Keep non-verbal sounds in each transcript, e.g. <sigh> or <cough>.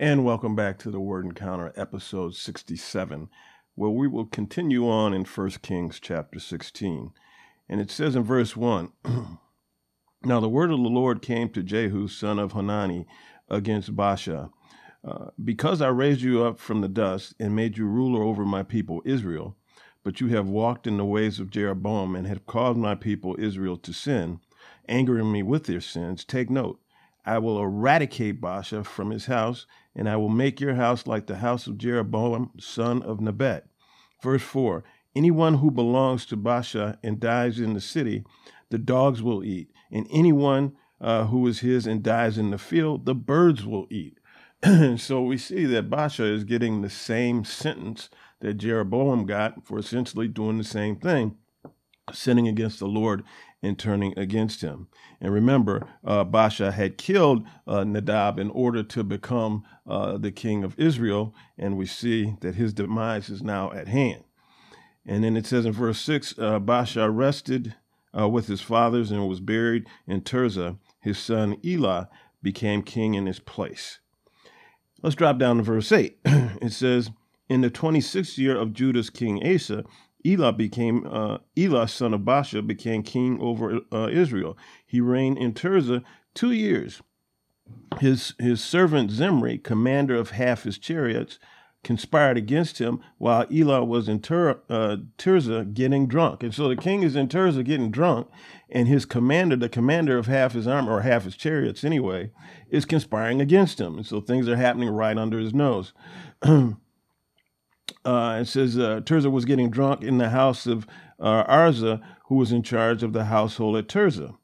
And welcome back to the Word Encounter, episode 67, where we will continue on in 1 Kings chapter 16. And it says in verse 1 <clears throat> Now the word of the Lord came to Jehu, son of Hanani, against Baasha. Uh, because I raised you up from the dust and made you ruler over my people Israel, but you have walked in the ways of Jeroboam and have caused my people Israel to sin, angering me with their sins, take note. I will eradicate Baasha from his house, and I will make your house like the house of Jeroboam, son of Nebat. Verse 4 Anyone who belongs to Baasha and dies in the city, the dogs will eat, and anyone uh, who is his and dies in the field, the birds will eat. <clears throat> so we see that Baasha is getting the same sentence that Jeroboam got for essentially doing the same thing, sinning against the Lord and turning against him. And remember, uh, Baasha had killed uh, Nadab in order to become uh, the king of Israel, and we see that his demise is now at hand. And then it says in verse 6 uh, Baasha rested uh, with his fathers and was buried in Tirzah. His son Elah became king in his place. Let's drop down to verse 8. <clears throat> it says, In the 26th year of Judah's king Asa, Elah became uh, Elah, son of Baasha, became king over uh, Israel. He reigned in Tirzah two years. His his servant Zimri, commander of half his chariots, conspired against him while Elah was in Tur- uh, Tirzah getting drunk. And so the king is in Tirzah getting drunk, and his commander, the commander of half his army, or half his chariots anyway, is conspiring against him. And so things are happening right under his nose. <clears throat> uh, it says uh, Tirzah was getting drunk in the house of uh, Arza, who was in charge of the household at Tirzah.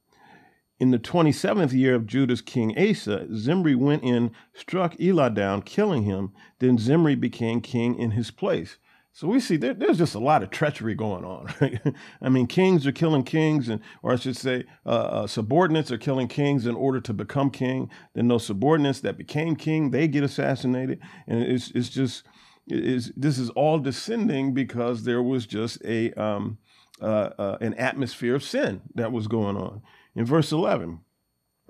In the 27th year of Judah's king Asa, Zimri went in, struck Elah down, killing him. Then Zimri became king in his place. So we see there, there's just a lot of treachery going on. <laughs> Right? I mean, kings are killing kings, and or I should say, uh, uh, subordinates are killing kings in order to become king. Then those subordinates that became king, they get assassinated, and it's it's just is this is all descending because there was just a um, uh, uh, an atmosphere of sin that was going on. In verse 11,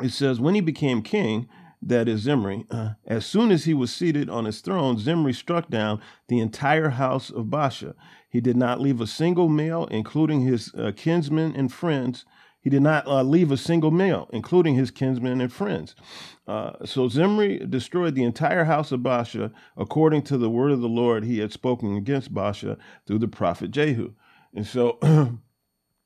it says, When he became king, that is Zimri, uh, as soon as he was seated on his throne, Zimri struck down the entire house of Baasha. He did not leave a single male, including his uh, kinsmen and friends. He did not uh, leave a single male, including his kinsmen and friends. Uh, so Zimri destroyed the entire house of Baasha according to the word of the Lord he had spoken against Baasha through the prophet Jehu. And so <clears throat>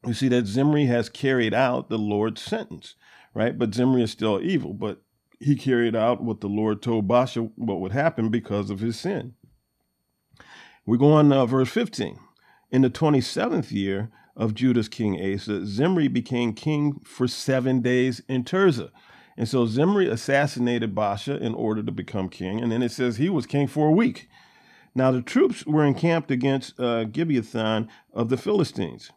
we see that Zimri has carried out the Lord's sentence, right? But Zimri is still evil, but he carried out what the Lord told Baasha what would happen because of his sin. We go on uh, verse 15. In the 27th year of Judah's king Asa, Zimri became king for seven days in Tirzah. And so Zimri assassinated Baasha in order to become king. And then it says he was king for a week. Now the troops were encamped against uh, Gibbethon of the Philistines.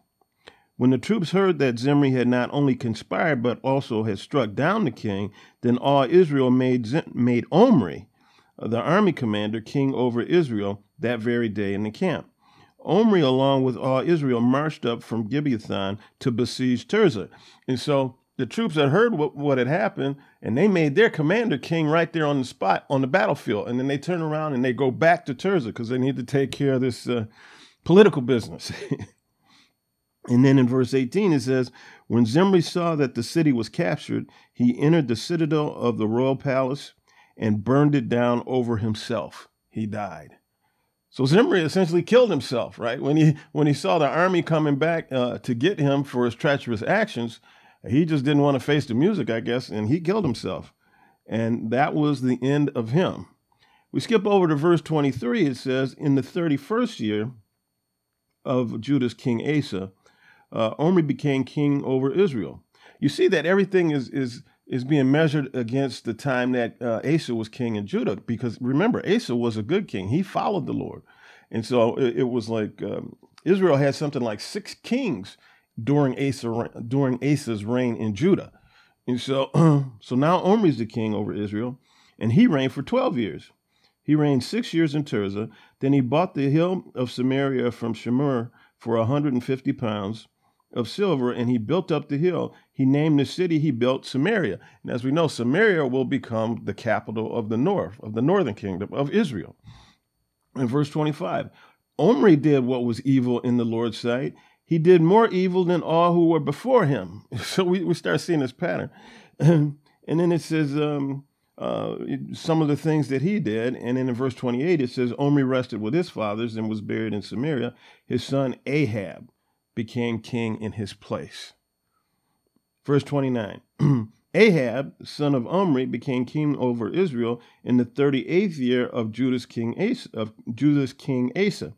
When the troops heard that Zimri had not only conspired but also had struck down the king, then all Israel made made Omri, uh, the army commander, king over Israel that very day in the camp. Omri, along with all Israel, marched up from Gibbethon to besiege Tirzah. And so the troops had heard what, what had happened, and they made their commander king right there on the spot on the battlefield. And then they turn around and they go back to Tirzah because they need to take care of this uh, political business. <laughs> and then in verse 18 it says, When Zimri saw that the city was captured, he entered the citadel of the royal palace and burned it down over himself. He died. So Zimri essentially killed himself, right? When he when he saw the army coming back uh, to get him for his treacherous actions, he just didn't want to face the music, I guess, and he killed himself. And that was the end of him. We skip over to verse 23. It says, In the 31st year of Judah's king Asa, uh, Omri became king over Israel. You see that everything is, is, is being measured against the time that uh, Asa was king in Judah, because remember, Asa was a good king. He followed the Lord. And so it, it was like um, Israel had something like six kings during Asa during Asa's reign in Judah. And so <clears throat> so now Omri's the king over Israel, and he reigned for 12 years. He reigned six years in Tirzah. Then he bought the hill of Samaria from Shemer for 150 pounds. Of silver, and he built up the hill. He named the city he built Samaria. And as we know, Samaria will become the capital of the north, of the northern kingdom of Israel. In verse 25, Omri did what was evil in the Lord's sight. He did more evil than all who were before him. <laughs> So we, we start seeing this pattern. <clears throat> and then it says, um, uh, some of the things that he did. And then in verse 28, it says, Omri rested with his fathers and was buried in Samaria. His son Ahab became king in his place. Verse 29 <clears throat> Ahab, son of Omri, became king over Israel in the 38th year of Judah's king Asa. Of Judah's king Asa.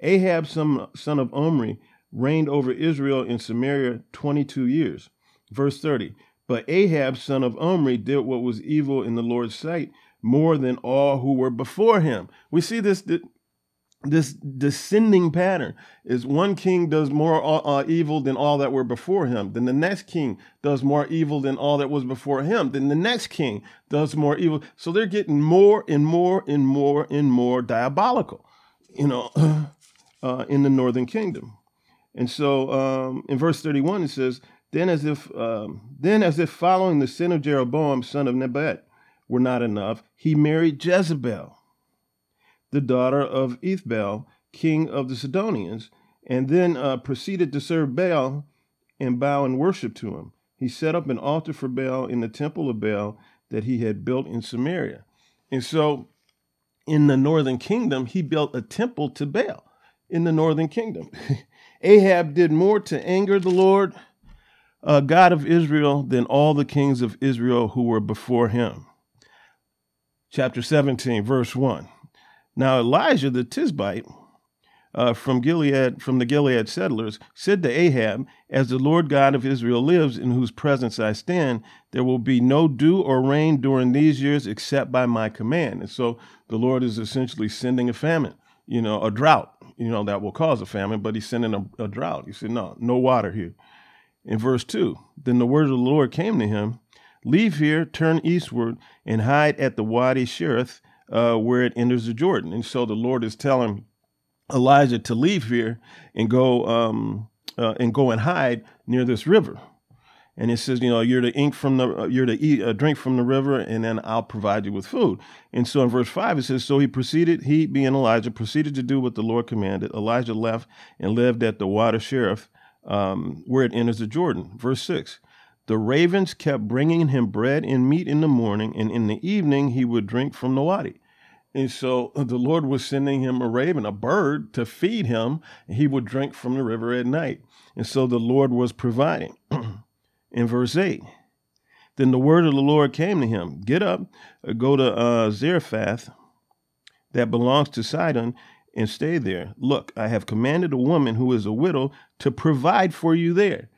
Ahab, son of Omri, reigned over Israel in Samaria 22 years. Verse 30 But Ahab, son of Omri, did what was evil in the Lord's sight more than all who were before him. We see this this descending pattern is one king does more uh, uh, evil than all that were before him. Then the next king does more evil than all that was before him. Then the next king does more evil. So they're getting more and more and more and more diabolical you know <clears throat> uh, in the northern kingdom. And so um, in verse 31 it says then as if um, then as if following the sin of jeroboam son of nebat were not enough he married jezebel the daughter of Ethbaal, king of the Sidonians, and then uh, proceeded to serve Baal and bow and worship to him. He set up an altar for Baal in the temple of Baal that he had built in Samaria. And so in the northern kingdom, he built a temple to Baal in the northern kingdom. <laughs> Ahab did more to anger the Lord, uh, God of Israel, than all the kings of Israel who were before him. Chapter 17, verse 1. Now Elijah the Tishbite uh, from Gilead, from the Gilead settlers, said to Ahab, "As the Lord God of Israel lives, in whose presence I stand, there will be no dew or rain during these years except by my command." And so the Lord is essentially sending a famine, you know, a drought, you know, that will cause a famine, but He's sending a, a drought. He said, "No, no water here." In verse two, then the word of the Lord came to him. Leave here, turn eastward, and hide at the Wadi Cherith, uh, where it enters the Jordan. And so the Lord is telling Elijah to leave here and go um, uh, and go and hide near this river. And it says, you know, you're to ink from the, uh, you're to eat, uh, drink from the river, and then I'll provide you with food. And so in verse five it says, so he proceeded, he being Elijah, proceeded to do what the Lord commanded. Elijah left and lived at the Wadi Cherith, um, where it enters the Jordan. Verse six. The ravens kept bringing him bread and meat in the morning, and in the evening he would drink from the wadi. And so the Lord was sending him a raven, a bird, to feed him. He would drink from the river at night. And so the Lord was providing. <clears throat> in verse 8, then the word of the Lord came to him Get up, uh, go to uh, Zarephath, that belongs to Sidon, and stay there. Look, I have commanded a woman who is a widow to provide for you there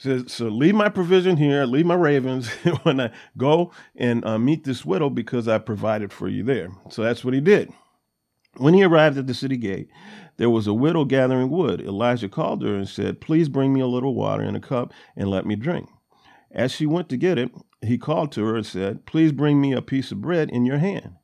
says, so leave my provision here, leave my ravens <laughs> when I go and uh, meet this widow because I provided for you there. So that's what he did. When he arrived at the city gate, there was a widow gathering wood. Elijah called her and said, Please bring me a little water in a cup and let me drink. As she went to get it, he called to her and said, Please bring me a piece of bread in your hand.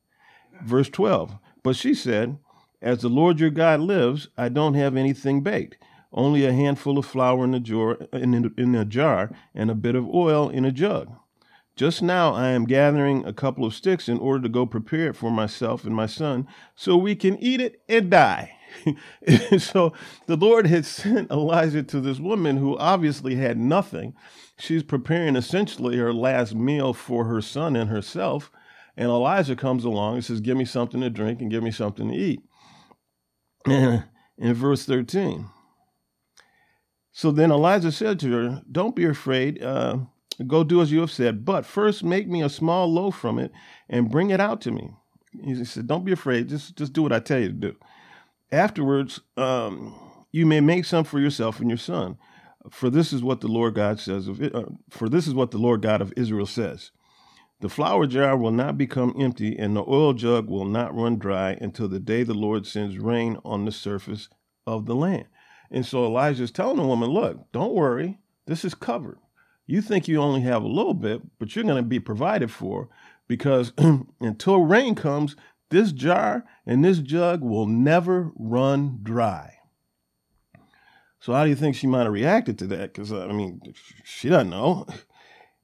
Verse 12. But she said, As the Lord your God lives, I don't have anything baked only a handful of flour in a jar, in, in a jar and a bit of oil in a jug. Just now I am gathering a couple of sticks in order to go prepare it for myself and my son so we can eat it and die. <laughs> so the Lord had sent Elijah to this woman who obviously had nothing. She's preparing essentially her last meal for her son and herself. And Elijah comes along and says, Give me something to drink and give me something to eat. <clears throat> in verse 13, so then Elijah said to her, Don't be afraid. Uh, go do as you have said, but first make me a small loaf from it and bring it out to me. He said, Don't be afraid. Just, just do what I tell you to do. Afterwards, um, you may make some for yourself and your son. For this is what the Lord God says of it, uh, for this is what the Lord God of Israel says. The flour jar will not become empty, and the oil jug will not run dry until the day the Lord sends rain on the surface of the land. And so Elijah's telling the woman, look, don't worry, this is covered. You think you only have a little bit, but you're going to be provided for because <clears throat> until rain comes, this jar and this jug will never run dry. So how do you think she might have reacted to that? Because I mean, she doesn't know. <laughs>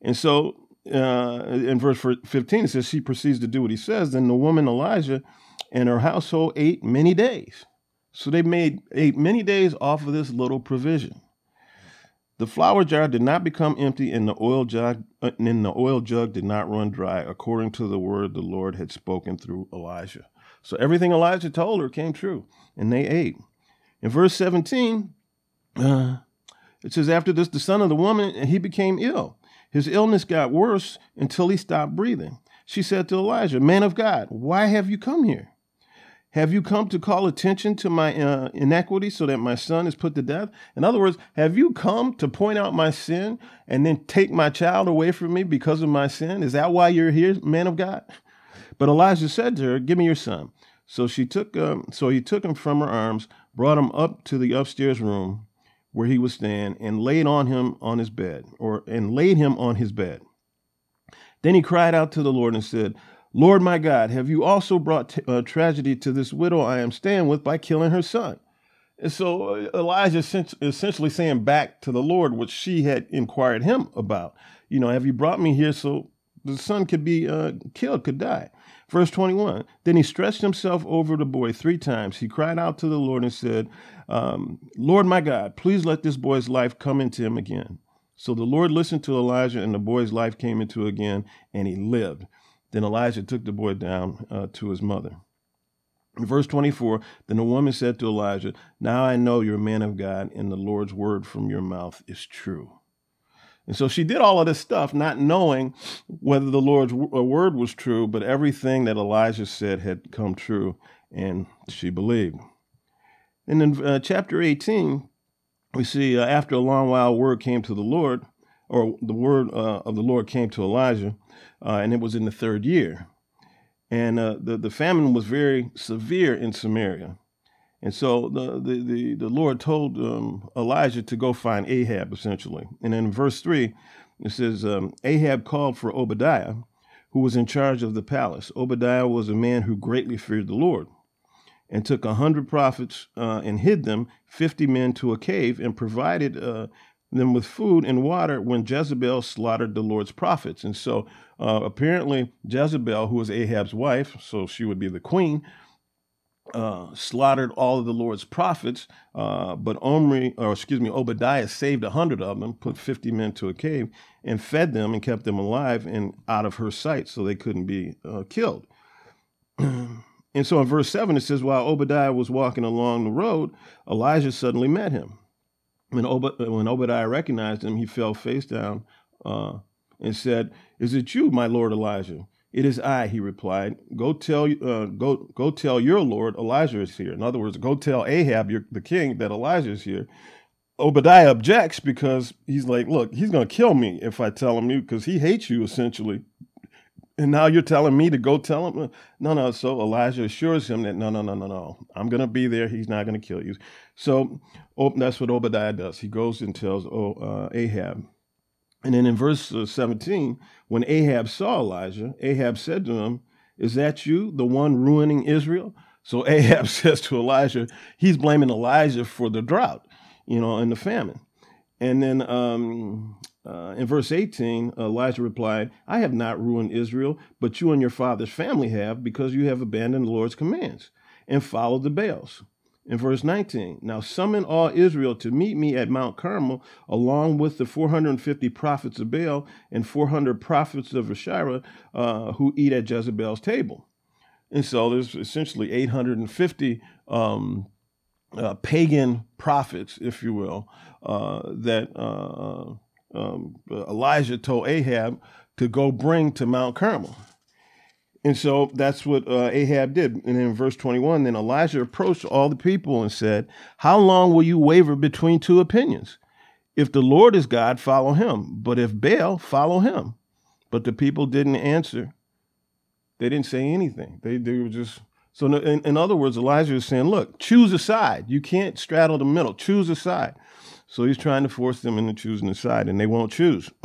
And so uh, in verse 15 it says she proceeds to do what he says. Then the woman Elijah and her household ate many days. So they made ate many days off of this little provision. The flour jar did not become empty, and the oil jug uh, and the oil jug did not run dry, according to the word the Lord had spoken through Elijah. So everything Elijah told her came true, and they ate. In verse 17, uh, it says, After this, the son of the woman, and he became ill. His illness got worse until he stopped breathing. She said to Elijah, Man of God, why have you come here? Have you come to call attention to my uh, inequity so that my son is put to death? In other words, have you come to point out my sin and then take my child away from me because of my sin? Is that why you're here, man of God? But Elijah said to her, Give me your son. So she took, um, so he took him from her arms, brought him up to the upstairs room where he was staying, and laid on him on his bed, or and laid him on his bed. Then he cried out to the Lord and said, Lord my God, have you also brought t- uh, tragedy to this widow I am staying with by killing her son? And so uh, Elijah essentially saying back to the Lord what she had inquired him about. You know, have you brought me here so the son could be uh, killed, could die? Verse 21 Then he stretched himself over the boy three times. He cried out to the Lord and said, um, Lord my God, please let this boy's life come into him again. So the Lord listened to Elijah, and the boy's life came into again, and he lived. Then Elijah took the boy down uh, to his mother. In verse 24, then the woman said to Elijah, Now I know you're a man of God, and the Lord's word from your mouth is true. And so she did all of this stuff, not knowing whether the Lord's uh, word was true, but everything that Elijah said had come true, and she believed. And in uh, chapter 18, we see uh, after a long while, word came to the Lord, or the word uh, of the Lord came to Elijah, uh, and it was in the third year. And uh, the, the famine was very severe in Samaria. And so the, the, the, the Lord told um, Elijah to go find Ahab, essentially. And in verse 3, it says um, Ahab called for Obadiah, who was in charge of the palace. Obadiah was a man who greatly feared the Lord and took a hundred prophets uh, and hid them, fifty men, to a cave and provided uh, them with food and water when Jezebel slaughtered the Lord's prophets. And so uh, apparently, Jezebel, who was Ahab's wife, so she would be the queen, uh, slaughtered all of the Lord's prophets. Uh, but Omri, or excuse me, Obadiah saved a hundred of them, put 50 men to a cave, and fed them and kept them alive and out of her sight so they couldn't be uh, killed. <clears throat> and so in verse 7, it says, While Obadiah was walking along the road, Elijah suddenly met him. When, Ob- when Obadiah recognized him, he fell face down uh, and said, "Is it you, my lord Elijah?" "It is I," he replied. "Go tell uh, go go tell your lord Elijah is here." In other words, go tell Ahab, your, the king, that Elijah is here. Obadiah objects because he's like, "Look, he's going to kill me if I tell him you, because he hates you essentially." And now you're telling me to go tell him? No, no. So Elijah assures him that no, no, no, no, no. I'm going to be there. He's not going to kill you. So oh, that's what Obadiah does. He goes and tells oh, uh, Ahab. And then in verse uh, 17, when Ahab saw Elijah, Ahab said to him, Is that you, the one ruining Israel? So <laughs> Ahab says to Elijah, he's blaming Elijah for the drought, you know, and the famine. And then um, uh, in verse 18, Elijah replied, I have not ruined Israel, but you and your father's family have, because you have abandoned the Lord's commands and followed the Baals. In verse 19, now summon all Israel to meet me at Mount Carmel, along with the 450 prophets of Baal and 400 prophets of Asherah uh, who eat at Jezebel's table. And so there's essentially 850 um, uh, pagan prophets, if you will, uh, that uh, um, Elijah told Ahab to go bring to Mount Carmel. And so that's what uh, Ahab did. And in verse 21, then Elijah approached all the people and said, How long will you waver between two opinions? If the Lord is God, follow him. But if Baal, follow him. But the people didn't answer. They didn't say anything. They, they were just. So, in, in other words, Elijah is saying, Look, choose a side. You can't straddle the middle. Choose a side. So he's trying to force them into choosing a side, and they won't choose. <clears throat>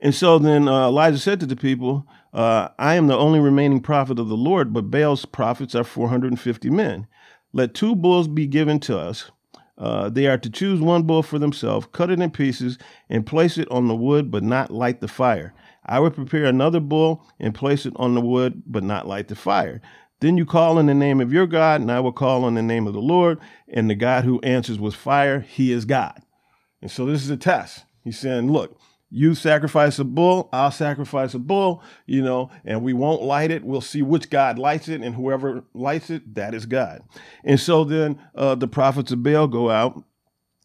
and so then uh, Elijah said to the people, uh, I am the only remaining prophet of the Lord, but Baal's prophets are 450 men. Let two bulls be given to us, Uh, they are to choose one bull for themselves, cut it in pieces, and place it on the wood, but not light the fire. I will prepare another bull and place it on the wood, but not light the fire. Then you call in the name of your God, and I will call on the name of the Lord. And the God who answers with fire, he is God. And so this is a test. He's saying, look, you sacrifice a bull, I'll sacrifice a bull, you know, and we won't light it. We'll see which God lights it, and whoever lights it, that is God. And so then uh, the prophets of Baal go out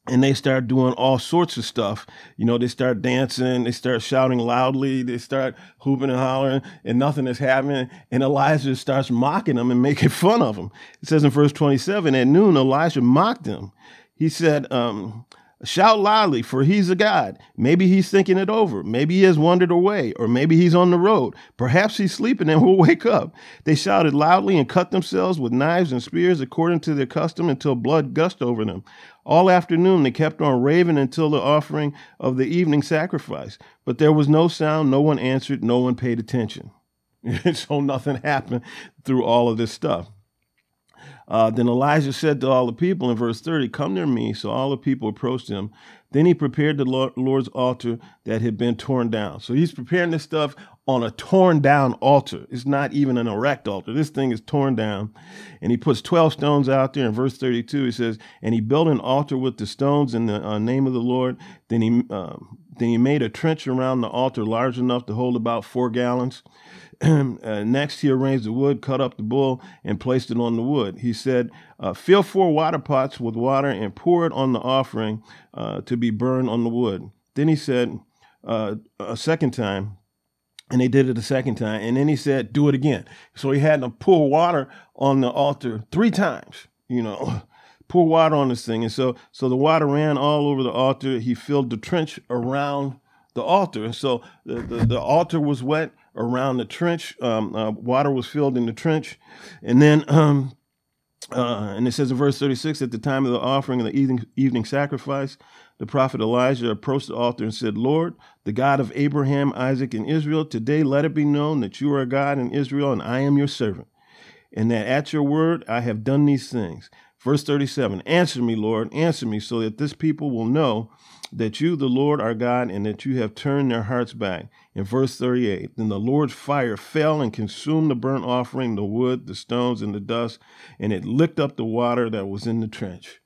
and they start doing all sorts of stuff. You know, they start dancing, they start shouting loudly, they start hooping and hollering, and nothing is happening. And Elijah starts mocking them and making <laughs> fun of them. It says in verse 27 At noon, Elijah mocked them. He said, um, Shout loudly, for he's a God. Maybe he's thinking it over. Maybe he has wandered away, or maybe he's on the road. Perhaps he's sleeping and will <laughs> wake up. They shouted loudly and cut themselves with knives and spears according to their custom until blood gushed over them. All afternoon they kept on raving until the offering of the evening sacrifice. But there was no sound, no one answered, no one paid attention. <laughs> so nothing happened through all of this stuff. Uh, then Elijah said to all the people in verse 30, Come near me. So all the people approached him. Then he prepared the Lord's altar that had been torn down. So he's preparing this stuff on a torn down altar. It's not even an erect altar. This thing is torn down. And he puts 12 stones out there. In verse 32, he says, And he built an altar with the stones in the uh, name of the Lord. Then he, uh, then he made a trench around the altar large enough to hold about four gallons. <clears throat> uh, next, he arranged the wood, cut up the bull, and placed it on the wood. He said, uh, Fill four water pots with water and pour it on the offering uh, to be burned on the wood. Then he said, uh, a second time, and they did it a second time. And then he said, Do it again. So he had to pour water on the altar three times, you know. <laughs> pour water on this thing. And so so the water ran all over the altar. He filled the trench around the altar. And so the, the, the altar was wet around the trench. Um, uh, water was filled in the trench. And then, <clears throat> um, uh, and it says in verse 36 at the time of the offering of the evening, evening sacrifice, the prophet Elijah approached the altar and said, Lord, the God of Abraham, Isaac, and Israel, today let it be known that you are God in Israel and I am your servant, and that at your word I have done these things. Verse 37 Answer me, Lord, answer me, so that this people will know that you, the Lord, are God, and that you have turned their hearts back. In verse 38, then the Lord's fire fell and consumed the burnt offering, the wood, the stones, and the dust, and it licked up the water that was in the trench.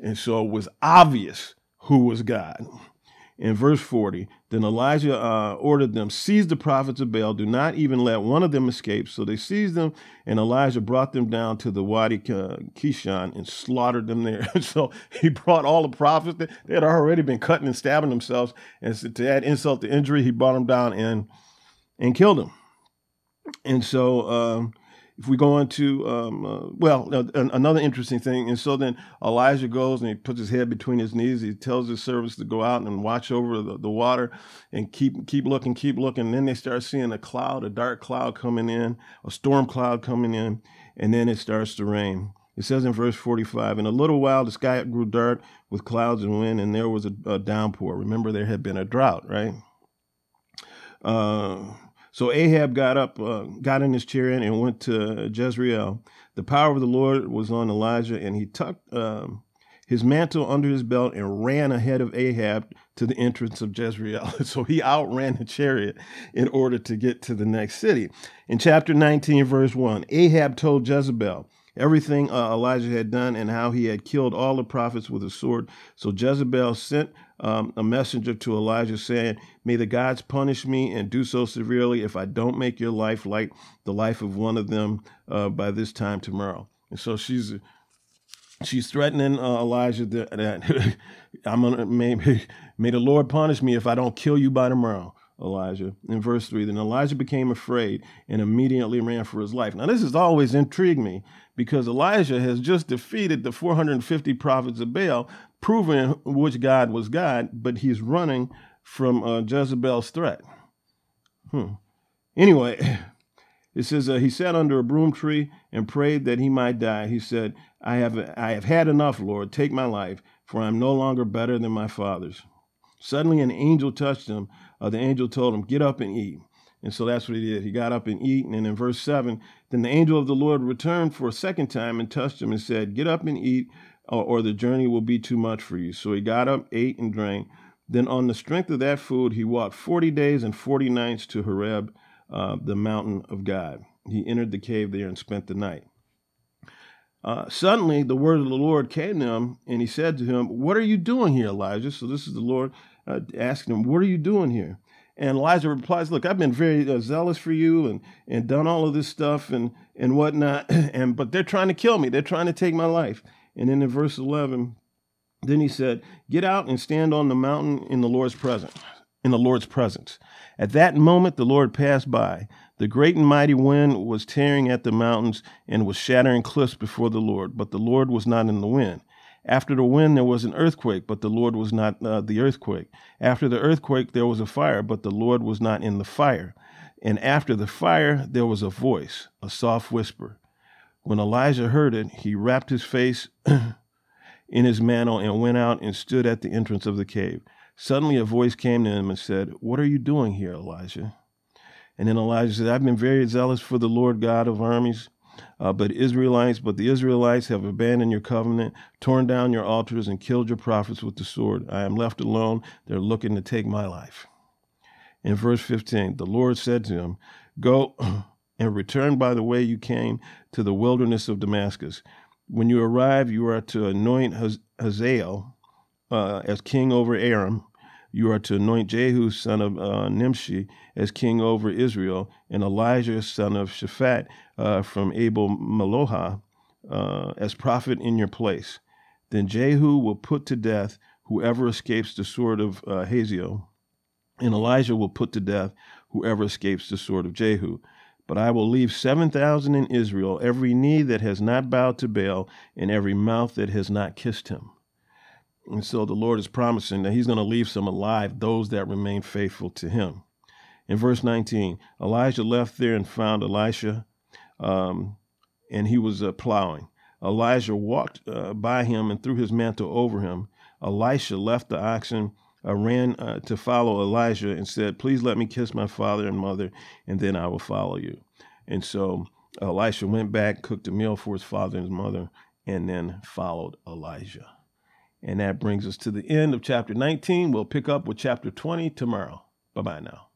And so it was obvious who was God in verse 40, then Elijah uh, ordered them, seize the prophets of Baal, do not even let one of them escape. So they seized them, and Elijah brought them down to the Wadi Kishon and slaughtered them there. <laughs> so he brought all the prophets, that, they had already been cutting and stabbing themselves. And so to add insult to injury, he brought them down and, and killed them. And so um, if we go into um, uh, well uh, another interesting thing and so then elijah goes and he puts his head between his knees he tells his servants to go out and watch over the, the water and keep keep looking keep looking and then they start seeing a cloud a dark cloud coming in a storm cloud coming in and then it starts to rain. It says in verse 45 in a little while the sky grew dark with clouds and wind and there was a, a downpour. Remember there had been a drought right? Uh, so Ahab got up, uh, got in his chariot, and went to Jezreel. The power of the Lord was on Elijah, and he tucked um, his mantle under his belt and ran ahead of Ahab to the entrance of Jezreel. <laughs> so he outran the chariot in order to get to the next city. In chapter 19, verse 1, Ahab told Jezebel, everything uh, Elijah had done and how he had killed all the prophets with a sword. So Jezebel sent um, a messenger to Elijah saying, May the gods punish me and do so severely if I don't make your life like the life of one of them uh, by this time tomorrow. And so she's she's threatening uh, Elijah that, that <laughs> I'm gonna may, <laughs> may the Lord punish me if I don't kill you by tomorrow. Elijah. In verse 3, then Elijah became afraid and immediately ran for his life. Now, this has always intrigued me because Elijah has just defeated the 450 prophets of Baal, proving which God was God, but he's running from uh, Jezebel's threat. Hmm. Anyway, <laughs> it says uh, he sat under a broom tree and prayed that he might die. He said, "I have I have had enough, Lord. Take my life, for I am no longer better than my fathers." Suddenly, an angel touched him. Uh, the angel told him, "Get up and eat." And so that's what he did. He got up and eat. And in verse 7, then the angel of the Lord returned for a second time and touched him and said, Get up and eat, or, or the journey will be too much for you. So he got up, ate, and drank. Then, on the strength of that food, he walked 40 days and 40 nights to Horeb, uh, the mountain of God. He entered the cave there and spent the night. Uh, suddenly, the word of the Lord came to him, and he said to him, What are you doing here, Elijah? So, this is the Lord uh, asking him, What are you doing here? And Elijah replies, Look, I've been very uh, zealous for you and, and done all of this stuff and, and whatnot, <clears throat> and but they're trying to kill me. They're trying to take my life. And then in verse 11, then he said, Get out and stand on the mountain in the Lord's presence. In the Lord's presence. At that moment, the Lord passed by. The great and mighty wind was tearing at the mountains and was shattering cliffs before the Lord, but the Lord was not in the wind. After the wind, there was an earthquake, but the Lord was not uh, the earthquake. After the earthquake, there was a fire, but the Lord was not in the fire. And after the fire, there was a voice, a soft whisper. When Elijah heard it, he wrapped his face <clears throat> in his mantle and went out and stood at the entrance of the cave. Suddenly, a voice came to him and said, What are you doing here, Elijah? And then Elijah said, I've been very zealous for the Lord God of armies. Uh, but Israelites, but the Israelites have abandoned your covenant, torn down your altars, and killed your prophets with the sword. I am left alone. They're looking to take my life. In verse 15, the Lord said to him, Go <clears throat> and return by the way you came to the wilderness of Damascus. When you arrive, you are to anoint Hazael uh, as king over Aram you are to anoint Jehu, son of uh, Nimshi, as king over Israel, and Elijah, son of Shaphat, uh, from Abel Meholah, uh, as prophet in your place. Then Jehu will put to death whoever escapes the sword of uh, Hazael, and Elijah will put to death whoever escapes the sword of Jehu. But I will leave 7,000 in Israel, every knee that has not bowed to Baal, and every mouth that has not kissed him. And so the Lord is promising that he's going to leave some alive, those that remain faithful to him. In verse 19, Elijah left there and found Elisha, um, and he was uh, plowing. Elijah walked uh, by him and threw his mantle over him. Elisha left the oxen, uh, ran uh, to follow Elijah, and said, Please let me kiss my father and mother, and then I will follow you. And so Elisha went back, cooked a meal for his father and his mother, and then followed Elijah. And that brings us to the end of chapter 19. We'll pick up with chapter 20 tomorrow. Bye bye now.